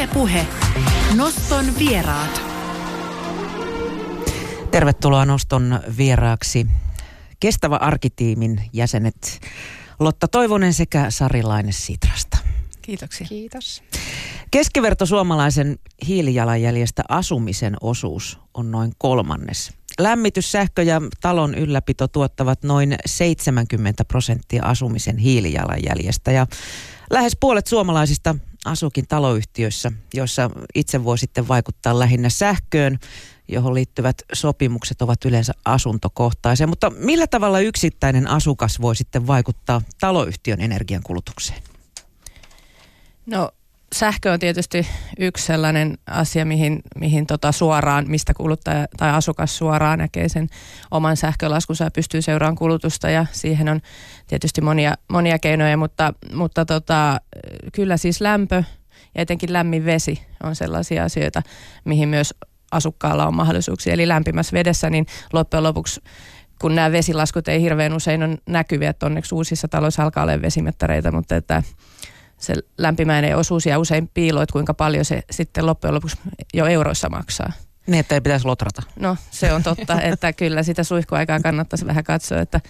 Ylepuhe Noston vieraat. Tervetuloa Noston vieraaksi kestävä arkitiimin jäsenet Lotta Toivonen sekä Sari Laine Sitrasta. Kiitoksia. Kiitos. Keskiverto suomalaisen hiilijalanjäljestä asumisen osuus on noin kolmannes. Lämmitys, sähkö ja talon ylläpito tuottavat noin 70 prosenttia asumisen hiilijalanjäljestä ja lähes puolet suomalaisista asuukin taloyhtiöissä, joissa itse voi sitten vaikuttaa lähinnä sähköön, johon liittyvät sopimukset ovat yleensä asuntokohtaisia. Mutta millä tavalla yksittäinen asukas voi sitten vaikuttaa taloyhtiön energiankulutukseen? No sähkö on tietysti yksi sellainen asia, mihin, mihin tota suoraan, mistä kuluttaja tai asukas suoraan näkee sen oman sähkölaskunsa ja pystyy seuraamaan kulutusta ja siihen on tietysti monia, monia keinoja, mutta, mutta tota, kyllä siis lämpö ja etenkin lämmin vesi on sellaisia asioita, mihin myös asukkaalla on mahdollisuuksia. Eli lämpimässä vedessä, niin loppujen lopuksi kun nämä vesilaskut ei hirveän usein ole näkyviä, että onneksi uusissa taloissa alkaa olla vesimettäreitä, mutta että se lämpimäinen osuus ja usein piiloit, kuinka paljon se sitten loppujen lopuksi jo euroissa maksaa. Niin, että ei pitäisi lotrata. No se on totta, että kyllä sitä suihkuaikaa kannattaisi vähän katsoa, että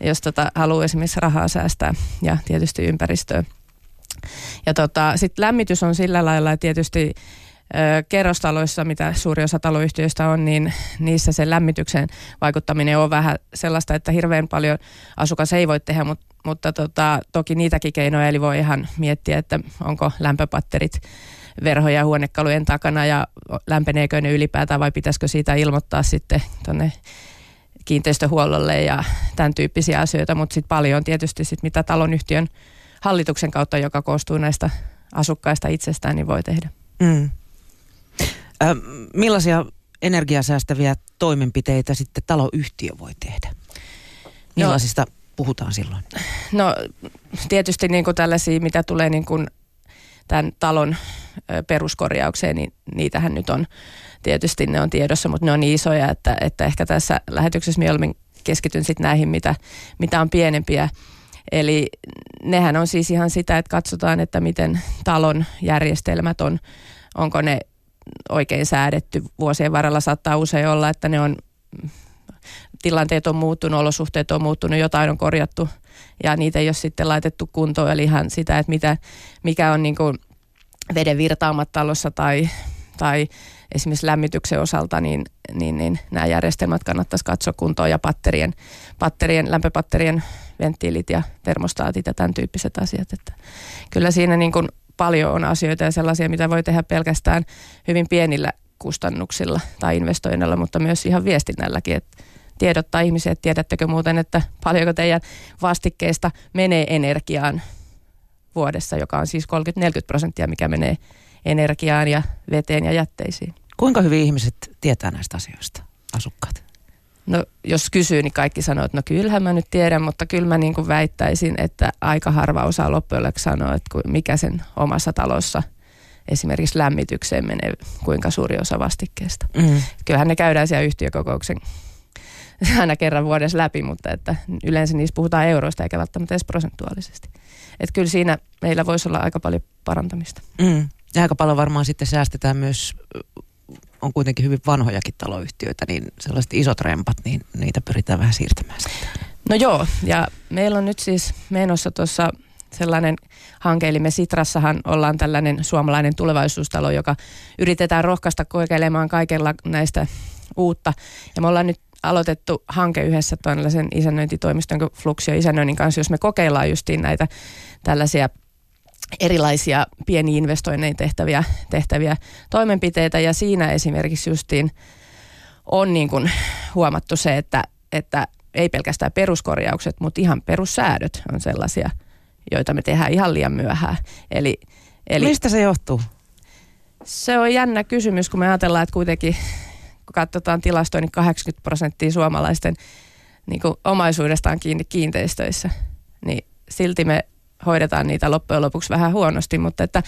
jos tota, haluaa esimerkiksi rahaa säästää ja tietysti ympäristöä. Ja tota, sitten lämmitys on sillä lailla, että tietysti kerrostaloissa, mitä suuri osa taloyhtiöistä on, niin niissä se lämmityksen vaikuttaminen on vähän sellaista, että hirveän paljon asukas ei voi tehdä, mutta, mutta tota, toki niitäkin keinoja, eli voi ihan miettiä, että onko lämpöpatterit verhoja huonekalujen takana ja lämpeneekö ne ylipäätään vai pitäisikö siitä ilmoittaa sitten tuonne kiinteistöhuollolle ja tämän tyyppisiä asioita, mutta sitten paljon tietysti sit mitä talonyhtiön hallituksen kautta, joka koostuu näistä asukkaista itsestään, niin voi tehdä. Mm. Ö, millaisia energiasäästäviä toimenpiteitä sitten taloyhtiö voi tehdä? Millaisista no, puhutaan silloin? No tietysti niin kuin tällaisia, mitä tulee niin kuin tämän talon peruskorjaukseen, niin niitähän nyt on tietysti ne on tiedossa, mutta ne on niin isoja, että, että ehkä tässä lähetyksessä mieluummin keskityn sitten näihin, mitä, mitä on pienempiä. Eli nehän on siis ihan sitä, että katsotaan, että miten talon järjestelmät on, onko ne oikein säädetty. Vuosien varrella saattaa usein olla, että ne on, tilanteet on muuttunut, olosuhteet on muuttunut, jotain on korjattu ja niitä ei ole sitten laitettu kuntoon. Eli ihan sitä, että mitä, mikä on niin kuin veden virtaamat talossa tai, tai esimerkiksi lämmityksen osalta, niin, niin, niin nämä järjestelmät kannattaisi katsoa kuntoon ja patterien, patterien, lämpöpatterien venttiilit ja termostaatit ja tämän tyyppiset asiat. Että kyllä siinä niin kuin paljon on asioita ja sellaisia, mitä voi tehdä pelkästään hyvin pienillä kustannuksilla tai investoinnilla, mutta myös ihan viestinnälläkin, että tiedottaa ihmisiä, että tiedättekö muuten, että paljonko teidän vastikkeesta menee energiaan vuodessa, joka on siis 30-40 prosenttia, mikä menee energiaan ja veteen ja jätteisiin. Kuinka hyvin ihmiset tietää näistä asioista, asukkaat? No jos kysyy, niin kaikki sanoo, että no kyllähän mä nyt tiedän, mutta kyllä mä niin kuin väittäisin, että aika harva osaa loppujen sanoa, että mikä sen omassa talossa esimerkiksi lämmitykseen menee, kuinka suuri osa vastikkeesta. Mm. Kyllähän ne käydään siellä yhtiökokouksen aina kerran vuodessa läpi, mutta että yleensä niissä puhutaan euroista eikä välttämättä edes prosentuaalisesti. Että kyllä siinä meillä voisi olla aika paljon parantamista. Mm. Ja aika paljon varmaan sitten säästetään myös on kuitenkin hyvin vanhojakin taloyhtiöitä, niin sellaiset isot rempat, niin niitä pyritään vähän siirtämään sitten. No joo, ja meillä on nyt siis menossa tuossa sellainen hanke, eli me Sitrassahan ollaan tällainen suomalainen tulevaisuustalo, joka yritetään rohkaista kokeilemaan kaikella näistä uutta. Ja me ollaan nyt aloitettu hanke yhdessä tällaisen isännöintitoimiston Fluxio isännöinnin kanssa, jos me kokeillaan justiin näitä tällaisia – erilaisia pieniä investoinneja tehtäviä, tehtäviä toimenpiteitä ja siinä esimerkiksi justiin on niin kuin huomattu se, että, että ei pelkästään peruskorjaukset, mutta ihan perussäädöt on sellaisia, joita me tehdään ihan liian myöhään. Eli, eli Mistä se johtuu? Se on jännä kysymys, kun me ajatellaan, että kuitenkin kun katsotaan tilastoja, niin 80 prosenttia suomalaisten niin kuin omaisuudestaan kiinni kiinteistöissä, niin silti me hoidetaan niitä loppujen lopuksi vähän huonosti, mutta että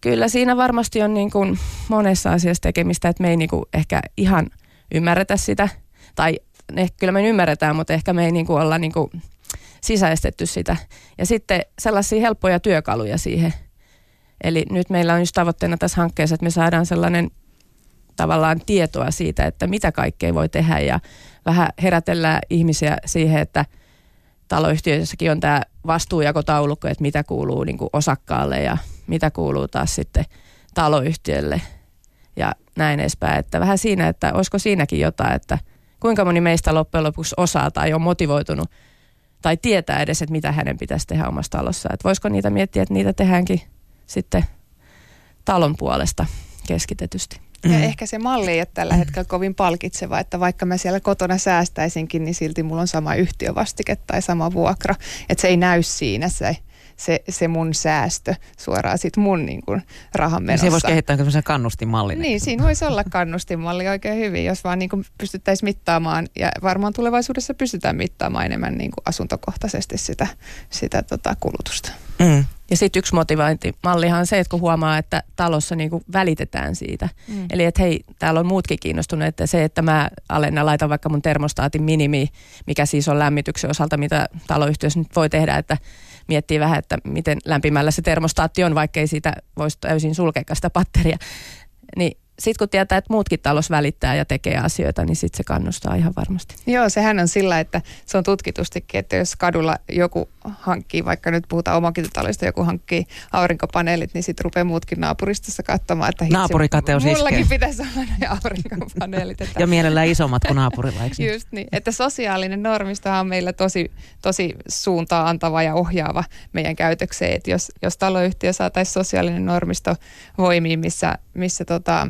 kyllä siinä varmasti on niin kuin monessa asiassa tekemistä, että me ei niin kuin ehkä ihan ymmärretä sitä, tai ehkä kyllä me ymmärretään, mutta ehkä me ei niin kuin olla niin kuin sisäistetty sitä. Ja sitten sellaisia helppoja työkaluja siihen, Eli nyt meillä on just tavoitteena tässä hankkeessa, että me saadaan sellainen tavallaan tietoa siitä, että mitä kaikkea voi tehdä ja vähän herätellään ihmisiä siihen, että taloyhtiöissäkin on tämä vastuujakotaulukko, että mitä kuuluu niin kuin osakkaalle ja mitä kuuluu taas sitten taloyhtiölle ja näin edespäin. Että vähän siinä, että olisiko siinäkin jotain, että kuinka moni meistä loppujen lopuksi osaa tai on motivoitunut tai tietää edes, että mitä hänen pitäisi tehdä omassa talossa. Että voisiko niitä miettiä, että niitä tehdäänkin sitten talon puolesta keskitetysti. Ja mm. ehkä se malli ei ole tällä hetkellä kovin palkitseva, että vaikka mä siellä kotona säästäisinkin, niin silti mulla on sama yhtiövastike tai sama vuokra. Että se ei näy siinä se se, se mun säästö suoraan sit mun niin kuin rahan menossa. Se voisi kehittää tämmöisen kannustinmallin. Niin, siinä voisi olla kannustinmalli oikein hyvin, jos vaan niin pystyttäisiin mittaamaan ja varmaan tulevaisuudessa pystytään mittaamaan enemmän niin kuin asuntokohtaisesti sitä, sitä tota kulutusta. Mm. Ja sitten yksi motivointimallihan on se, että kun huomaa, että talossa niin kuin välitetään siitä. Mm. Eli että hei, täällä on muutkin kiinnostuneet, että se, että mä Alenna laitan vaikka mun termostaatin minimi, mikä siis on lämmityksen osalta, mitä taloyhtiössä nyt voi tehdä, että miettii vähän, että miten lämpimällä se termostaatti on, vaikkei siitä voisi täysin sulkea sitä patteria. Niin sitten kun tietää, että muutkin talous välittää ja tekee asioita, niin sitten se kannustaa ihan varmasti. Joo, sehän on sillä, että se on tutkitustikin, että jos kadulla joku hankkii, vaikka nyt puhutaan omakotitaloista, joku hankkii aurinkopaneelit, niin sitten rupeaa muutkin naapuristossa katsomaan, että Naapurikateus Mullakin iskee. pitäisi olla ne aurinkopaneelit. Että, ja mielellään isommat kuin naapurilla, eikö niin? Just niin, että sosiaalinen normistohan on meillä tosi, tosi suuntaa antava ja ohjaava meidän käytökseen, että jos, jos taloyhtiö saataisiin sosiaalinen normisto voimiin, missä, missä tota,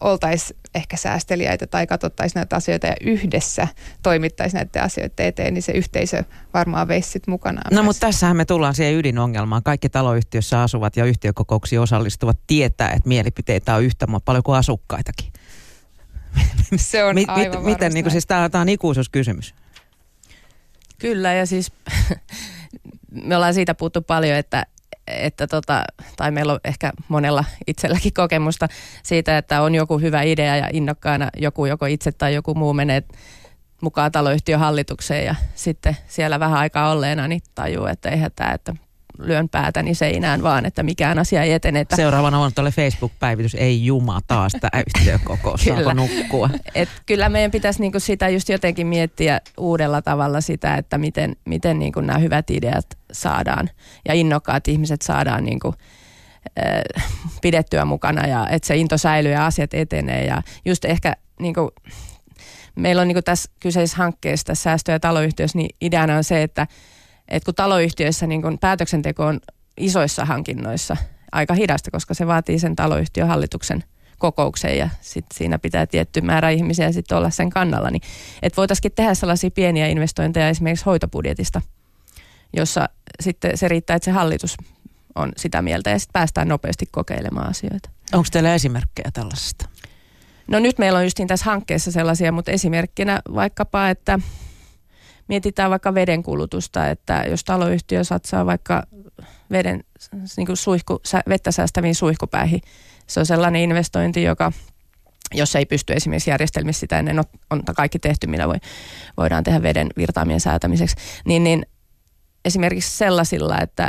oltaisiin ehkä säästeliäitä tai katsottaisiin näitä asioita ja yhdessä toimittaisiin näiden asioiden eteen, niin se yhteisö varmaan veisi sitten mukanaan. No mutta tässähän me tullaan siihen ydinongelmaan. Kaikki taloyhtiössä asuvat ja yhtiökokouksiin osallistuvat tietää, että mielipiteitä on yhtä paljon kuin asukkaitakin. Se on mit, aivan mit, Miten, niin kuin, siis tämä on ikuisuuskysymys. Kyllä ja siis me ollaan siitä puhuttu paljon, että että tota, tai meillä on ehkä monella itselläkin kokemusta siitä, että on joku hyvä idea ja innokkaana joku joko itse tai joku muu menee mukaan taloyhtiön hallitukseen ja sitten siellä vähän aikaa olleena niin tajuu, että eihän tämä, että lyön päätäni seinään vaan, että mikään asia ei etene. Että... Seuraavana on tuolle Facebook-päivitys, ei juma taas tämä yhtiökokous, saako nukkua? Et kyllä meidän pitäisi niinku sitä just jotenkin miettiä uudella tavalla sitä, että miten, miten niinku nämä hyvät ideat saadaan ja innokkaat ihmiset saadaan niinku, äh, pidettyä mukana ja että se into säilyy ja asiat etenee ja just ehkä niinku, meillä on niinku tässä kyseisessä hankkeessa tässä säästö- ja taloyhtiössä, niin ideana on se, että että kun taloyhtiöissä niin kun päätöksenteko on isoissa hankinnoissa aika hidasta, koska se vaatii sen taloyhtiön hallituksen kokoukseen ja sit siinä pitää tietty määrä ihmisiä sitten olla sen kannalla. Niin, että voitaisiin tehdä sellaisia pieniä investointeja esimerkiksi hoitobudjetista, jossa sitten se riittää, että se hallitus on sitä mieltä ja sitten päästään nopeasti kokeilemaan asioita. Onko teillä esimerkkejä tällaisesta? No nyt meillä on justiin tässä hankkeessa sellaisia, mutta esimerkkinä vaikkapa, että mietitään vaikka vedenkulutusta, että jos taloyhtiö satsaa vaikka veden, niin kuin suihku, vettä säästäviin suihkupäihin, se on sellainen investointi, joka jos ei pysty esimerkiksi järjestelmissä sitä ennen on kaikki tehty, millä voi, voidaan tehdä veden virtaamien säätämiseksi, niin, niin esimerkiksi sellaisilla, että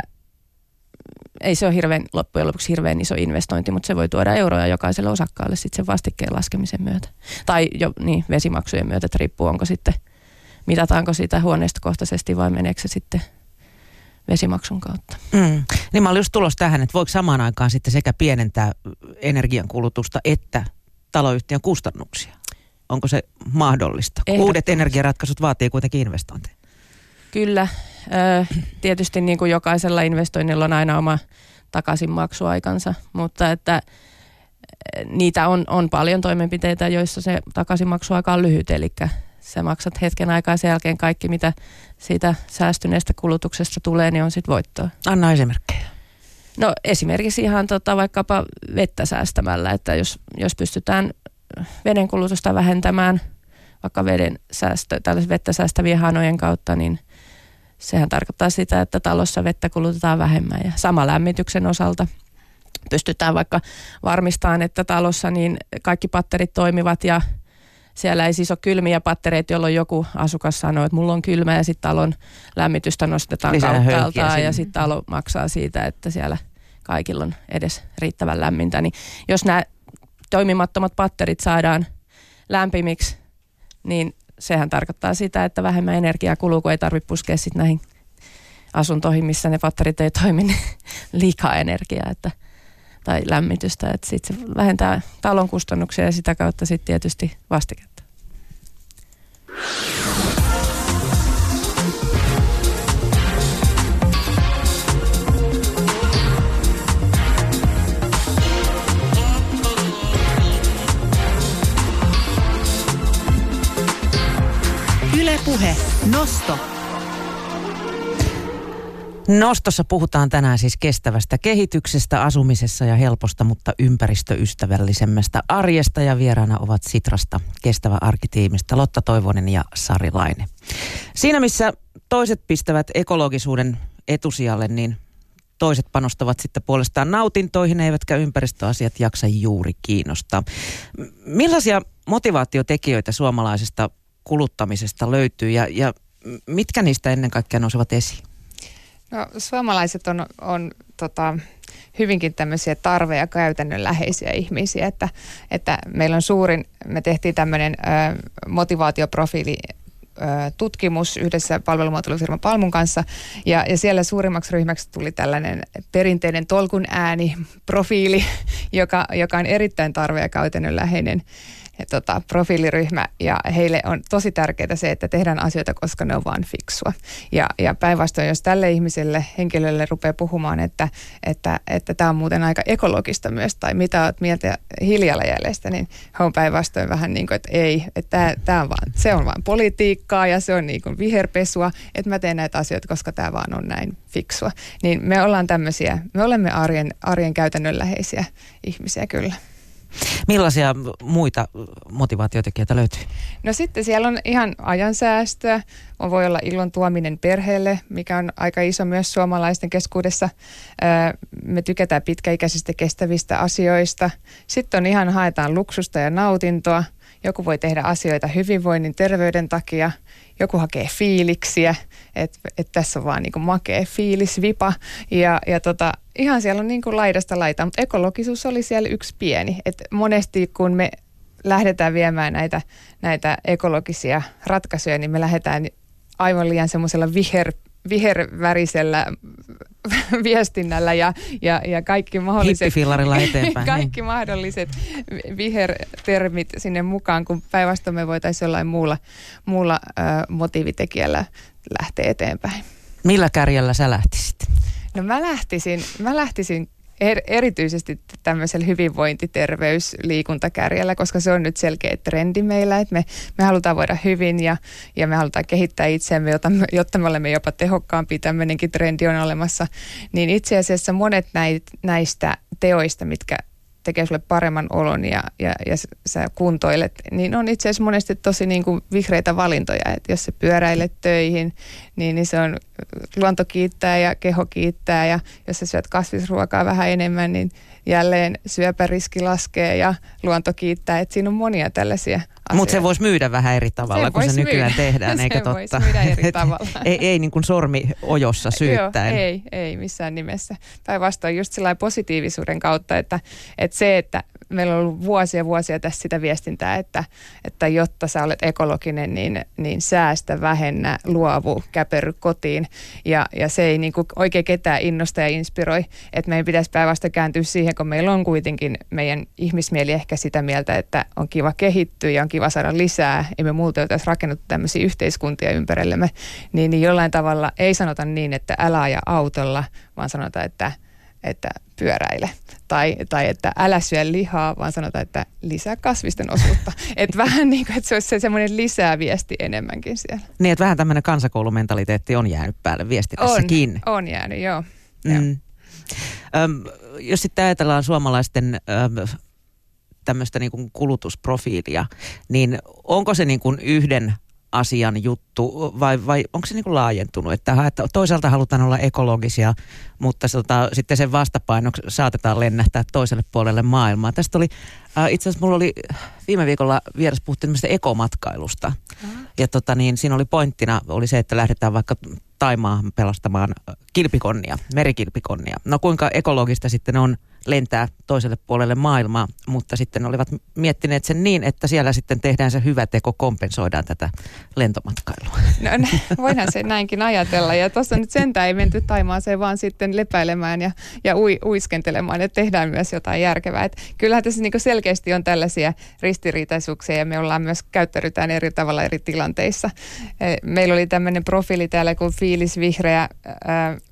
ei se ole hirveän, loppujen lopuksi hirveän iso investointi, mutta se voi tuoda euroja jokaiselle osakkaalle sitten sen vastikkeen laskemisen myötä. Tai jo niin, vesimaksujen myötä, että riippuu onko sitten – mitataanko sitä huoneistokohtaisesti vai meneekö se sitten vesimaksun kautta. Mm. Niin mä olin just tulos tähän, että voiko samaan aikaan sitten sekä pienentää energiankulutusta että taloyhtiön kustannuksia? Onko se mahdollista? Uudet energiaratkaisut vaatii kuitenkin investointeja. Kyllä. Tietysti niin kuin jokaisella investoinnilla on aina oma takaisinmaksuaikansa, mutta että niitä on, on paljon toimenpiteitä, joissa se takaisinmaksuaika on lyhyt, eli sä maksat hetken aikaa sen jälkeen kaikki, mitä siitä säästyneestä kulutuksesta tulee, niin on sitten voittoa. Anna esimerkkejä. No esimerkiksi ihan tota, vaikkapa vettä säästämällä, että jos, jos pystytään veden kulutusta vähentämään vaikka veden säästö, tällaisen vettä säästävien hanojen kautta, niin sehän tarkoittaa sitä, että talossa vettä kulutetaan vähemmän. Ja sama lämmityksen osalta pystytään vaikka varmistamaan, että talossa niin kaikki patterit toimivat ja siellä ei siis ole kylmiä pattereita, jolloin joku asukas sanoo, että mulla on kylmä ja sitten talon lämmitystä nostetaan kauttaaltaan ja sitten talo maksaa siitä, että siellä kaikilla on edes riittävän lämmintä. Niin jos nämä toimimattomat patterit saadaan lämpimiksi, niin sehän tarkoittaa sitä, että vähemmän energiaa kuluu, kun ei tarvitse puskea sitten näihin asuntoihin, missä ne patterit ei toimi, niin liikaa energiaa että, tai lämmitystä. Että sit se vähentää talon kustannuksia ja sitä kautta sitten tietysti vastiketta. Ylepuhe Nosto. Nostossa puhutaan tänään siis kestävästä kehityksestä, asumisessa ja helposta, mutta ympäristöystävällisemmästä arjesta. Ja vieraana ovat Sitrasta kestävä arkitiimistä Lotta Toivonen ja Sari Laine. Siinä missä toiset pistävät ekologisuuden etusijalle, niin toiset panostavat sitten puolestaan nautintoihin, eivätkä ympäristöasiat jaksa juuri kiinnostaa. Millaisia motivaatiotekijöitä suomalaisesta kuluttamisesta löytyy ja, ja mitkä niistä ennen kaikkea nousevat esiin? No, suomalaiset on, on tota, hyvinkin tämmöisiä tarve- ja käytännönläheisiä ihmisiä, että, että meillä on suurin, me tehtiin tämmöinen ö, motivaatioprofiili tutkimus yhdessä palvelumuotoilufirma Palmun kanssa. Ja, ja siellä suurimmaksi ryhmäksi tuli tällainen perinteinen tolkun ääni profiili, joka, joka on erittäin tarve- ja käytännönläheinen tota, profiiliryhmä ja heille on tosi tärkeää se, että tehdään asioita, koska ne on vain fiksua. Ja, ja päinvastoin, jos tälle ihmiselle, henkilölle rupeaa puhumaan, että että, että tämä on muuten aika ekologista myös, tai mitä olet mieltä hiilijalanjäljestä, niin he on päinvastoin vähän niin kuin, että ei, että tämä on vaan, se on vain politiikkaa ja se on niin kuin viherpesua, että mä teen näitä asioita, koska tämä vaan on näin fiksua. Niin me ollaan tämmöisiä, me olemme arjen, arjen käytännönläheisiä ihmisiä kyllä. Millaisia muita motivaatiotekijöitä löytyy? No sitten siellä on ihan ajansäästöä. On voi olla ilon tuominen perheelle, mikä on aika iso myös suomalaisten keskuudessa. Me tykätään pitkäikäisistä kestävistä asioista. Sitten on ihan haetaan luksusta ja nautintoa. Joku voi tehdä asioita hyvinvoinnin, terveyden takia. Joku hakee fiiliksiä, että et tässä on vaan niinku makea fiilis, vipa. Ja, ja tota, ihan siellä on niinku laidasta laita, mutta ekologisuus oli siellä yksi pieni. Et monesti kun me lähdetään viemään näitä, näitä ekologisia ratkaisuja, niin me lähdetään aivan liian semmoisella viher, vihervärisellä viestinnällä ja, ja, ja kaikki mahdolliset, eteenpäin. kaikki niin. mahdolliset vihertermit sinne mukaan, kun päinvastoin me voitaisiin jollain muulla, muulla ö, motiivitekijällä lähteä eteenpäin. Millä kärjellä sä lähtisit? No mä lähtisin, mä lähtisin er, erityisesti tämmöisellä hyvinvointiterveys liikuntakärjellä, koska se on nyt selkeä trendi meillä, että me, me halutaan voida hyvin ja, ja me halutaan kehittää itseämme, jotta, jotta me olemme jopa tehokkaampia, tämmöinenkin trendi on olemassa. Niin itse asiassa monet näit, näistä teoista, mitkä tekee sulle paremman olon ja, ja, ja sä kuntoilet, niin on itse asiassa monesti tosi niin kuin vihreitä valintoja. Että jos sä pyöräilet töihin, niin, niin se on luonto kiittää ja keho kiittää ja jos sä syöt kasvisruokaa vähän enemmän, niin jälleen syöpäriski laskee ja luonto kiittää. Että siinä on monia tällaisia mutta se voisi myydä vähän eri tavalla, se kun se nykyään myydä. tehdään, eikö totta? myydä eri tavalla. ei, ei niin kuin sormi ojossa syyttäen. Joo, ei, ei missään nimessä. Päinvastoin just sellainen positiivisuuden kautta, että, että se, että meillä on ollut vuosia vuosia tässä sitä viestintää, että, että jotta sä olet ekologinen, niin, niin säästä, vähennä, luovu, käpery kotiin. Ja, ja se ei niin kuin oikein ketään innosta ja inspiroi, että meidän pitäisi päinvastoin kääntyä siihen, kun meillä on kuitenkin meidän ihmismieli ehkä sitä mieltä, että on kiva kehittyä ja on kiva saada lisää. Emme muuten oltaisi rakennettu tämmöisiä yhteiskuntia ympärillemme. Niin, niin jollain tavalla ei sanota niin, että älä aja autolla, vaan sanota, että, että pyöräile tai, tai että älä syö lihaa, vaan sanotaan, että lisää kasvisten osuutta. että vähän niin kuin, että se olisi se semmoinen lisää viesti enemmänkin siellä. Niin, että vähän tämmöinen kansakoulumentaliteetti on jäänyt päälle viestinnässäkin. On, on jäänyt, joo. Mm. joo. Öm, jos sitten ajatellaan suomalaisten öm, tämmöistä niin kuin kulutusprofiilia, niin onko se niin kuin yhden asian juttu vai, vai onko se niin kuin laajentunut? Että, että toisaalta halutaan olla ekologisia, mutta tota, sitten sen vastapainoksi saatetaan lennähtää toiselle puolelle maailmaa. Tästä oli, äh, itse asiassa mulla oli viime viikolla vieras puhuttiin ekomatkailusta. Uh-huh. Ja tota niin, siinä oli pointtina oli se, että lähdetään vaikka Taimaa pelastamaan kilpikonnia, merikilpikonnia. No kuinka ekologista sitten on lentää toiselle puolelle maailmaa, mutta sitten olivat miettineet sen niin, että siellä sitten tehdään se hyvä teko, kompensoidaan tätä lentomatkailua. No voidaan se näinkin ajatella ja tuossa nyt sentään ei menty Taimaaseen vaan sitten lepäilemään ja, ja ui, uiskentelemaan, että tehdään myös jotain järkevää. Et kyllähän tässä niinku selkeästi on tällaisia ristiriitaisuuksia ja me ollaan myös käyttäydytään eri tavalla eri tilanteissa. E, meillä oli tämmöinen profiili täällä kuin Fiilis Vihreä,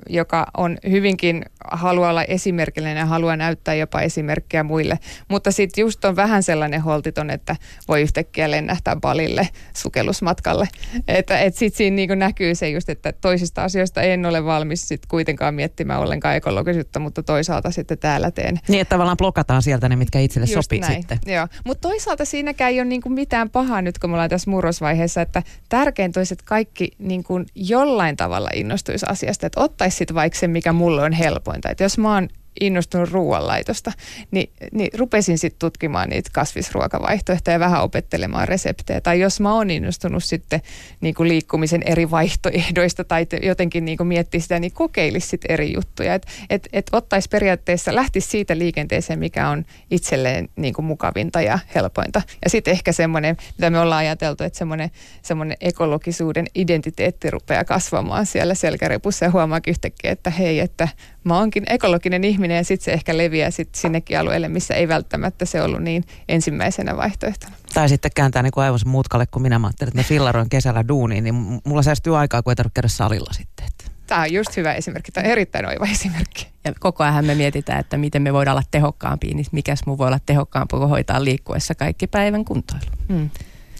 joka on hyvinkin haluaa olla esimerkillinen ja haluaa näyttää jopa esimerkkiä muille. Mutta sitten just on vähän sellainen holtiton, että voi yhtäkkiä lennähtää balille sukellusmatkalle. Että et sitten siinä niinku näkyy se just, että toisista asioista en ole valmis sit kuitenkaan miettimään ollenkaan ekologisuutta, mutta toisaalta sitten täällä teen. Niin, että tavallaan blokataan sieltä ne, mitkä itselle just sopii näin. sitten. Joo, mutta toisaalta siinäkään ei ole niinku mitään pahaa nyt, kun me ollaan tässä murrosvaiheessa, että tärkeintä olisi, että kaikki niinku jollain tavalla innostuisi asiasta, että ottaisi vaikka se, mikä mulle on helpointa. Että jos mä oon innostunut ruoanlaitosta, niin, niin rupesin sitten tutkimaan niitä kasvisruokavaihtoehtoja ja vähän opettelemaan reseptejä. Tai jos mä oon innostunut sitten niin kuin liikkumisen eri vaihtoehdoista tai jotenkin niin kuin miettiä sitä, niin kokeilisi sitten eri juttuja. Että et, et ottaisi periaatteessa, lähtisi siitä liikenteeseen, mikä on itselleen niin kuin mukavinta ja helpointa. Ja sitten ehkä semmoinen, mitä me ollaan ajateltu, että semmoinen, semmoinen ekologisuuden identiteetti rupeaa kasvamaan siellä selkärepussa ja huomaa yhtäkkiä, että hei, että mä oonkin ekologinen ihminen ja sitten se ehkä leviää sit sinnekin alueelle, missä ei välttämättä se ollut niin ensimmäisenä vaihtoehtona. Tai sitten kääntää niin aivan mutkalle, kun minä ajattelin, että mä fillaroin kesällä duuniin, niin mulla säästyy aikaa, kun ei tarvitse käydä salilla sitten. Tämä on just hyvä esimerkki, tämä on erittäin oiva esimerkki. Ja koko ajan me mietitään, että miten me voidaan olla tehokkaampia, niin mikäs muu voi olla tehokkaampaa kuin hoitaa liikkuessa kaikki päivän kuntoilu. Mm.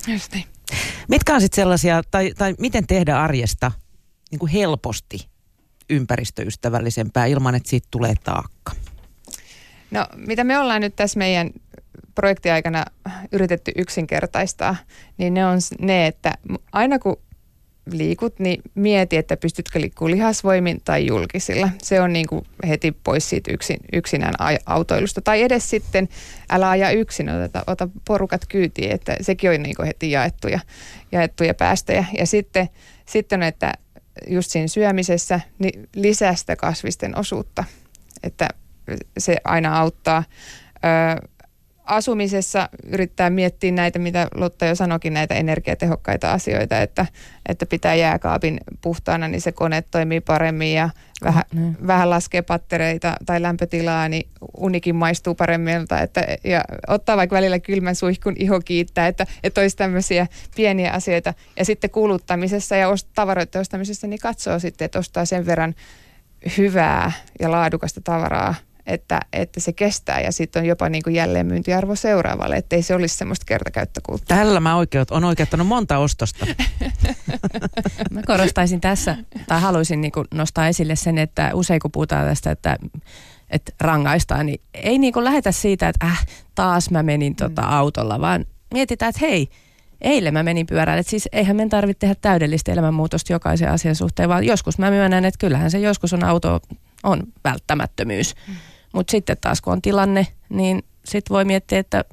Just niin. Mitkä on sitten sellaisia, tai, tai miten tehdä arjesta niin kuin helposti ympäristöystävällisempää ilman, että siitä tulee taakka? No mitä me ollaan nyt tässä meidän projektiaikana yritetty yksinkertaistaa, niin ne on ne, että aina kun liikut, niin mieti, että pystytkö liikkumaan lihasvoimin tai julkisilla. Se on niin kuin heti pois siitä yksin, yksinään autoilusta. Tai edes sitten älä aja yksin, ota, ota porukat kyytiin, että sekin on niin kuin heti jaettuja, jaettuja päästöjä. Ja sitten, sitten että just siinä syömisessä, niin lisää sitä kasvisten osuutta, että se aina auttaa. Asumisessa yrittää miettiä näitä, mitä Lotta jo sanokin, näitä energiatehokkaita asioita, että, että pitää jääkaapin puhtaana, niin se kone toimii paremmin ja vähän, mm. vähän laskee pattereita tai lämpötilaa, niin unikin maistuu paremmilta. Että, ja ottaa vaikka välillä kylmän suihkun iho kiittää, että, että olisi tämmöisiä pieniä asioita. Ja sitten kuluttamisessa ja ost- tavaroiden ostamisessa, niin katsoo sitten, että ostaa sen verran hyvää ja laadukasta tavaraa – että, että se kestää ja sitten on jopa niin kuin jälleenmyyntiarvo seuraavalle, ettei se olisi semmoista kertakäyttökulttuuria. Tällä mä oikeut, on oikeuttanut monta ostosta. mä korostaisin tässä, tai haluaisin niin nostaa esille sen, että usein kun puhutaan tästä, että että rangaistaan, niin ei niin kuin lähetä siitä, että äh, taas mä menin tota mm. autolla, vaan mietitään, että hei, eilen mä menin pyörällä. Että siis eihän meidän tarvitse tehdä täydellistä elämänmuutosta jokaisen asian suhteen, vaan joskus mä myönnän, että kyllähän se joskus on auto on välttämättömyys. Mm. Mutta sitten taas kun on tilanne, niin sitten voi miettiä, että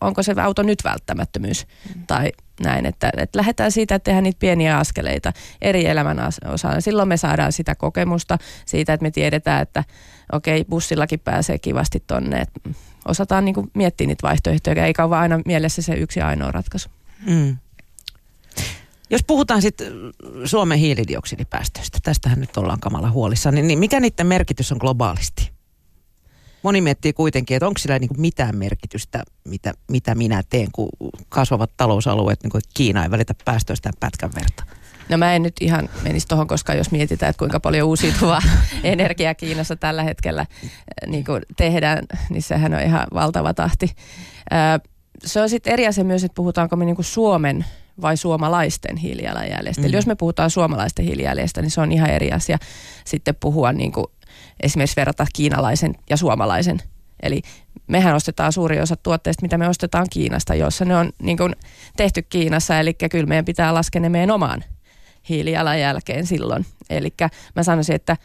onko se auto nyt välttämättömyys mm. tai näin. Että, että lähdetään siitä, että tehdään niitä pieniä askeleita eri elämän osaan. Silloin me saadaan sitä kokemusta siitä, että me tiedetään, että okei, bussillakin pääsee kivasti tonne. Että osataan niin miettiä niitä vaihtoehtoja, eikä ole vaan aina mielessä se yksi ainoa ratkaisu. Mm. Jos puhutaan sitten Suomen hiilidioksidipäästöistä, tästähän nyt ollaan kamala huolissa, niin, niin mikä niiden merkitys on globaalisti? Moni miettii kuitenkin, että onko sillä niin mitään merkitystä, mitä, mitä minä teen, kun kasvavat talousalueet, niin kuin Kiina ei välitä päästöistään pätkän verta. No mä en nyt ihan menisi tuohon, koska jos mietitään, että kuinka paljon uusiutuvaa energiaa Kiinassa tällä hetkellä äh, niin kuin tehdään, niin sehän on ihan valtava tahti. Äh, se on sitten eri asia myös, että puhutaanko me niin kuin Suomen vai suomalaisten hiilijalanjäljestä. Mm. Eli jos me puhutaan suomalaisten hiilijalanjäljestä, niin se on ihan eri asia sitten puhua niin kuin esimerkiksi verrata kiinalaisen ja suomalaisen. Eli mehän ostetaan suuri osa tuotteista, mitä me ostetaan Kiinasta, joissa ne on niin kuin tehty Kiinassa, eli kyllä meidän pitää laskea ne meidän omaan hiilijalanjälkeen silloin. Eli mä sanoisin, että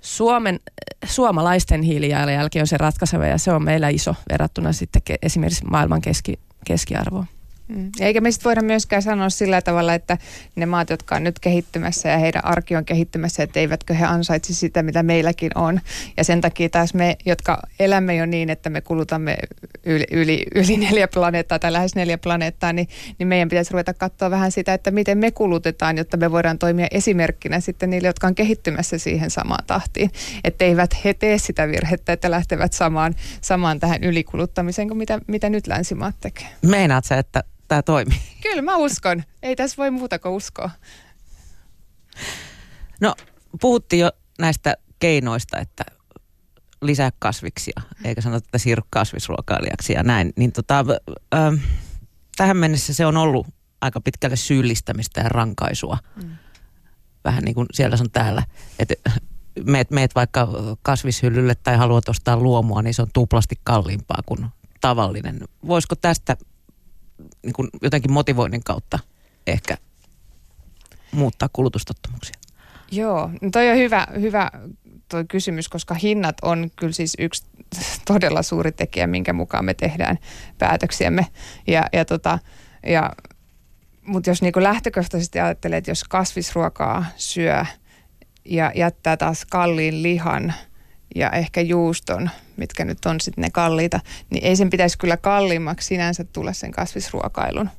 Suomen, suomalaisten hiilijalanjälki on se ratkaiseva ja se on meillä iso verrattuna sitten esimerkiksi maailman keski, keskiarvoon. Mm. Eikä me sitten voida myöskään sanoa sillä tavalla, että ne maat, jotka on nyt kehittymässä ja heidän arki on kehittymässä, että eivätkö he ansaitsi sitä, mitä meilläkin on. Ja sen takia taas me, jotka elämme jo niin, että me kulutamme yli, yli, yli neljä planeettaa tai lähes neljä planeettaa, niin, niin meidän pitäisi ruveta katsoa vähän sitä, että miten me kulutetaan, jotta me voidaan toimia esimerkkinä sitten niille, jotka on kehittymässä siihen samaan tahtiin. Että eivät he tee sitä virhettä, että lähtevät samaan, samaan tähän ylikuluttamiseen kuin mitä, mitä nyt länsimaat tekee. Meinaat sä, että tämä toimii? Kyllä mä uskon. Ei tässä voi muuta kuin uskoa. No puhuttiin jo näistä keinoista, että lisää kasviksia, eikä sanota, että siirry kasvisruokailijaksi ja näin. Niin tota, äh, tähän mennessä se on ollut aika pitkälle syyllistämistä ja rankaisua. Mm. Vähän niin kuin siellä on täällä. Että meet, meet vaikka kasvishyllylle tai haluat ostaa luomua, niin se on tuplasti kalliimpaa kuin tavallinen. Voisiko tästä niin kuin jotenkin motivoinnin kautta ehkä muuttaa kulutustottumuksia? Joo, no toi on hyvä, hyvä toi kysymys, koska hinnat on kyllä siis yksi todella suuri tekijä, minkä mukaan me tehdään päätöksiämme. Ja, ja tota, ja, mutta jos niinku lähtökohtaisesti ajattelee, että jos kasvisruokaa syö ja jättää taas kalliin lihan ja ehkä juuston, mitkä nyt on sitten ne kalliita, niin ei sen pitäisi kyllä kalliimmaksi sinänsä tulla sen kasvisruokailun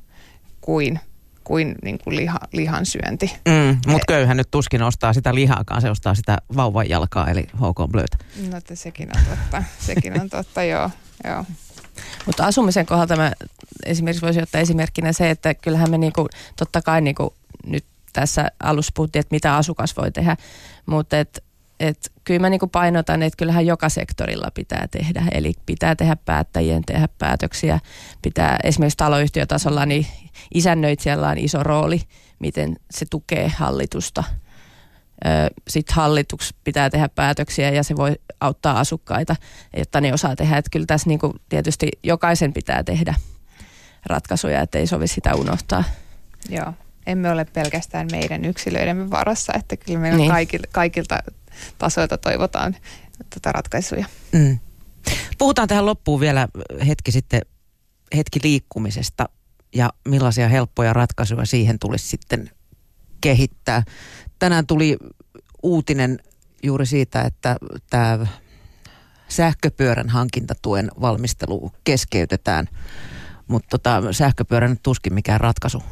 kuin kuin, niin kuin liha, lihan syönti. Mm, Mutta köyhä nyt tuskin ostaa sitä lihaakaan, se ostaa sitä vauvan jalkaa, eli HK Blöötä. No että sekin on totta, sekin on totta, joo. joo. Mutta asumisen kohdalta mä esimerkiksi voisin ottaa esimerkkinä se, että kyllähän me niinku, totta kai niinku, nyt tässä alussa puhuttiin, että mitä asukas voi tehdä, mutta et, et, kyllä mä niinku painotan, että kyllähän joka sektorilla pitää tehdä. Eli pitää tehdä päättäjien tehdä päätöksiä. Pitää esimerkiksi taloyhtiötasolla, niin isännöitsijällä on iso rooli, miten se tukee hallitusta. Sitten hallitus pitää tehdä päätöksiä ja se voi auttaa asukkaita, jotta ne osaa tehdä. Että kyllä tässä niinku tietysti jokaisen pitää tehdä ratkaisuja, ettei sovi sitä unohtaa. Joo, emme ole pelkästään meidän yksilöidemme varassa, että kyllä meillä niin. kaikilta, kaikilta tasoilta toivotaan tätä ratkaisuja. Mm. Puhutaan tähän loppuun vielä hetki sitten hetki liikkumisesta ja millaisia helppoja ratkaisuja siihen tulisi sitten kehittää. Tänään tuli uutinen juuri siitä, että tämä sähköpyörän hankintatuen valmistelu keskeytetään, mutta tota, sähköpyörä nyt tuskin mikään ratkaisu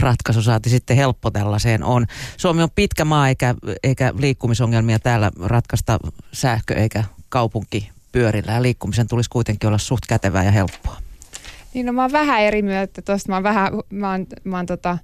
ratkaisu saati sitten helppo tällaiseen on. Suomi on pitkä maa eikä, eikä liikkumisongelmia täällä ratkaista sähkö eikä kaupunki pyörillä ja liikkumisen tulisi kuitenkin olla suht kätevää ja helppoa. Niin no mä oon vähän eri mieltä tuosta. Mä oon vähän, mä oon, mä oon tota,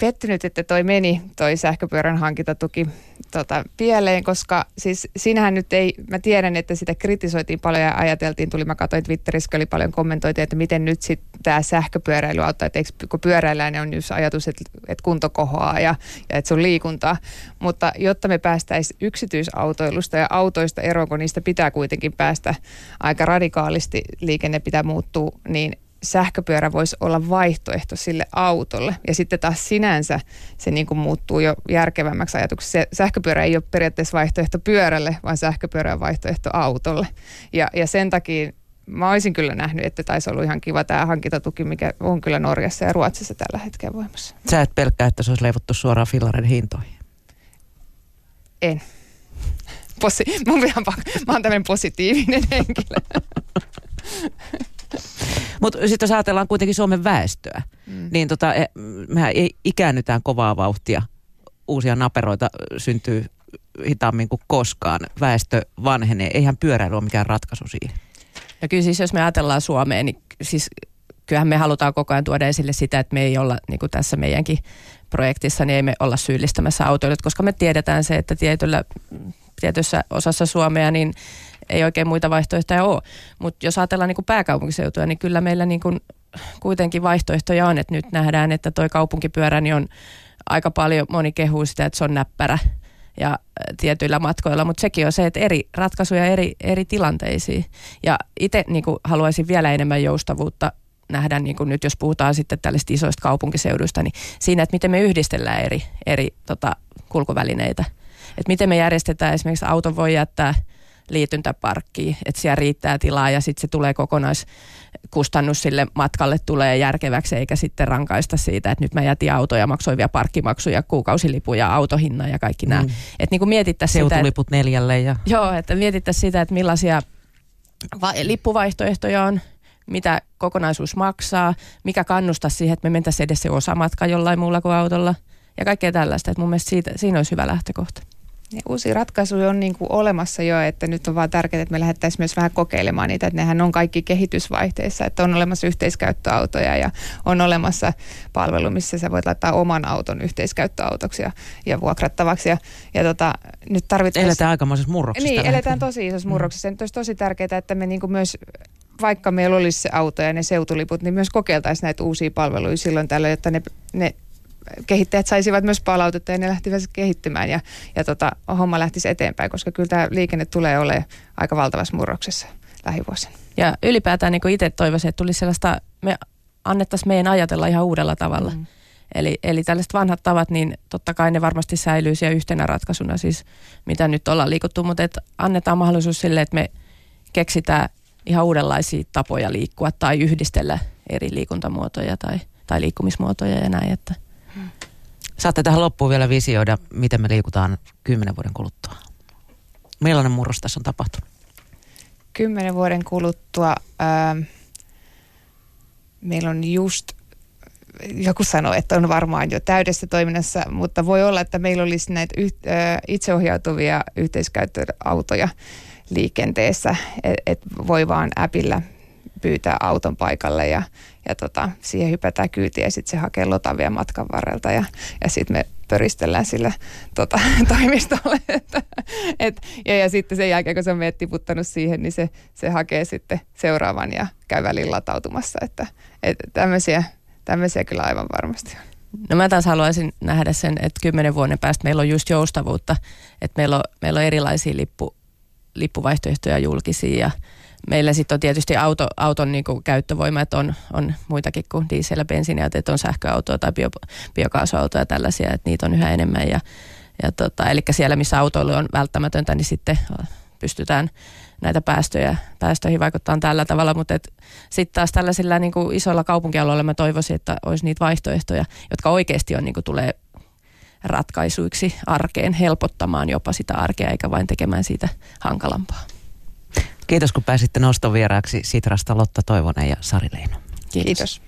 pettynyt, että toi meni, toi sähköpyörän hankintatuki tota, pieleen, koska siis sinähän nyt ei, mä tiedän, että sitä kritisoitiin paljon ja ajateltiin, tuli mä katsoin Twitterissä, oli paljon kommentoitiin, että miten nyt sitten tämä sähköpyöräily auttaa, että eikö, kun pyöräillään, niin on just ajatus, että, että kunto kohoaa ja, ja että se on liikuntaa, mutta jotta me päästäisiin yksityisautoilusta ja autoista eroon, kun niistä pitää kuitenkin päästä aika radikaalisti, liikenne pitää muuttua, niin sähköpyörä voisi olla vaihtoehto sille autolle. Ja sitten taas sinänsä se niin kuin muuttuu jo järkevämmäksi ajatuksi. Se sähköpyörä ei ole periaatteessa vaihtoehto pyörälle, vaan sähköpyörä on vaihtoehto autolle. Ja, ja sen takia mä olisin kyllä nähnyt, että taisi ollut ihan kiva tämä hankintatuki, mikä on kyllä Norjassa ja Ruotsissa tällä hetkellä voimassa. Sä et pelkkää, että se olisi leivottu suoraan fillarin hintoihin? En. Posi- mun mä oon tämmöinen positiivinen henkilö. Mutta sitten jos ajatellaan kuitenkin Suomen väestöä, mm. niin tota, e, mehän ikäännytään kovaa vauhtia. Uusia naperoita syntyy hitaammin kuin koskaan. Väestö vanhenee. Eihän pyöräily ole mikään ratkaisu siihen. No kyllä siis jos me ajatellaan Suomeen, niin siis kyllähän me halutaan koko ajan tuoda esille sitä, että me ei olla niin kuin tässä meidänkin projektissa, niin ei me olla syyllistämässä autoilijat, koska me tiedetään se, että tietyllä, tietyssä osassa Suomea niin ei oikein muita vaihtoehtoja ole. Mutta jos ajatellaan niin kuin niin kyllä meillä niin kuin kuitenkin vaihtoehtoja on, että nyt nähdään, että toi kaupunkipyörä niin on aika paljon, moni kehuu sitä, että se on näppärä ja tietyillä matkoilla, mutta sekin on se, että eri ratkaisuja eri, eri tilanteisiin. Ja itse niin haluaisin vielä enemmän joustavuutta nähdä, niin kuin nyt jos puhutaan sitten tällaisista isoista kaupunkiseuduista, niin siinä, että miten me yhdistellään eri, eri tota, kulkuvälineitä. Että miten me järjestetään, esimerkiksi auto voi jättää liityntäparkkiin, että siellä riittää tilaa ja sitten se tulee kokonaiskustannus sille matkalle tulee järkeväksi eikä sitten rankaista siitä, että nyt mä jätin autoja ja maksoin vielä parkkimaksuja, kuukausilipuja, autohinnan ja kaikki nämä. Mm. Että niin mietittäisiin sitä, Seutuliput neljälle ja... Joo, että mietittäisiin sitä, että millaisia va- lippuvaihtoehtoja on, mitä kokonaisuus maksaa, mikä kannustaa siihen, että me mentäisiin edes se osamatka jollain muulla kuin autolla ja kaikkea tällaista. Että mun mielestä siitä, siinä olisi hyvä lähtökohta. Ja uusia ratkaisuja on niin kuin olemassa jo, että nyt on vaan tärkeää, että me lähdettäisiin myös vähän kokeilemaan niitä, että nehän on kaikki kehitysvaihteissa, että on olemassa yhteiskäyttöautoja ja on olemassa palvelu, missä sä voit laittaa oman auton yhteiskäyttöautoksi ja, ja vuokrattavaksi. Ja, ja tota, nyt tarvitaan... Eletään aikamoisessa murroksessa. Niin, eletään tosi isossa mm. murroksessa. Mm. Nyt olisi tosi tärkeää, että me niin kuin myös vaikka meillä olisi se auto ja ne seutuliput, niin myös kokeiltaisiin näitä uusia palveluja silloin tällöin, jotta ne, ne kehittäjät saisivat myös palautetta ja ne lähtivät kehittymään ja, ja tota, homma lähtisi eteenpäin, koska kyllä tämä liikenne tulee olemaan aika valtavassa murroksessa lähivuosina. Ja ylipäätään niin itse toivoisin, että tulisi sellaista, me annettaisiin meidän ajatella ihan uudella tavalla. Mm. Eli, eli tällaiset vanhat tavat, niin totta kai ne varmasti säilyy siellä yhtenä ratkaisuna, siis mitä nyt ollaan liikuttu, mutta et annetaan mahdollisuus sille, että me keksitään ihan uudenlaisia tapoja liikkua tai yhdistellä eri liikuntamuotoja tai, tai liikkumismuotoja ja näin, että – Saatte tähän loppuun vielä visioida, miten me liikutaan kymmenen vuoden kuluttua. Millainen murros tässä on tapahtunut? Kymmenen vuoden kuluttua ää, ähm, meillä on just, joku sanoi, että on varmaan jo täydessä toiminnassa, mutta voi olla, että meillä olisi näitä yht, ää, äh, itseohjautuvia yhteiskäyttöautoja liikenteessä, että et voi vaan äpillä pyytää auton paikalle ja, ja tota, siihen hypätään kyytiin ja sitten se hakee lotavia matkan varrelta ja, ja sitten me pöristellään sillä tota, toimistolle. Että, et, ja, ja sitten sen jälkeen, kun se on meidät tiputtanut siihen, niin se, se hakee sitten seuraavan ja käy välillä latautumassa. Että, et tämmöisiä, tämmöisiä kyllä aivan varmasti on. No mä taas haluaisin nähdä sen, että kymmenen vuoden päästä meillä on just joustavuutta, että meillä on, meillä on erilaisia lippu, lippuvaihtoehtoja julkisia ja meillä sitten on tietysti auto, auton niin kuin käyttövoima, että on, on muitakin kuin diesel- ja bensiiniä, että on sähköautoa tai bio, biokaasuautoja ja tällaisia, että niitä on yhä enemmän. Ja, ja tota, eli siellä, missä autoilu on välttämätöntä, niin sitten pystytään näitä päästöjä, päästöihin vaikuttaa tällä tavalla, mutta sitten taas tällaisilla niin kuin isoilla kaupunkialueilla mä toivoisin, että olisi niitä vaihtoehtoja, jotka oikeasti on, niin kuin tulee ratkaisuiksi arkeen, helpottamaan jopa sitä arkea, eikä vain tekemään siitä hankalampaa. Kiitos kun pääsitte noston vieraaksi Sitrasta Lotta Toivonen ja Sari Leino. Kiitos. Kiitos.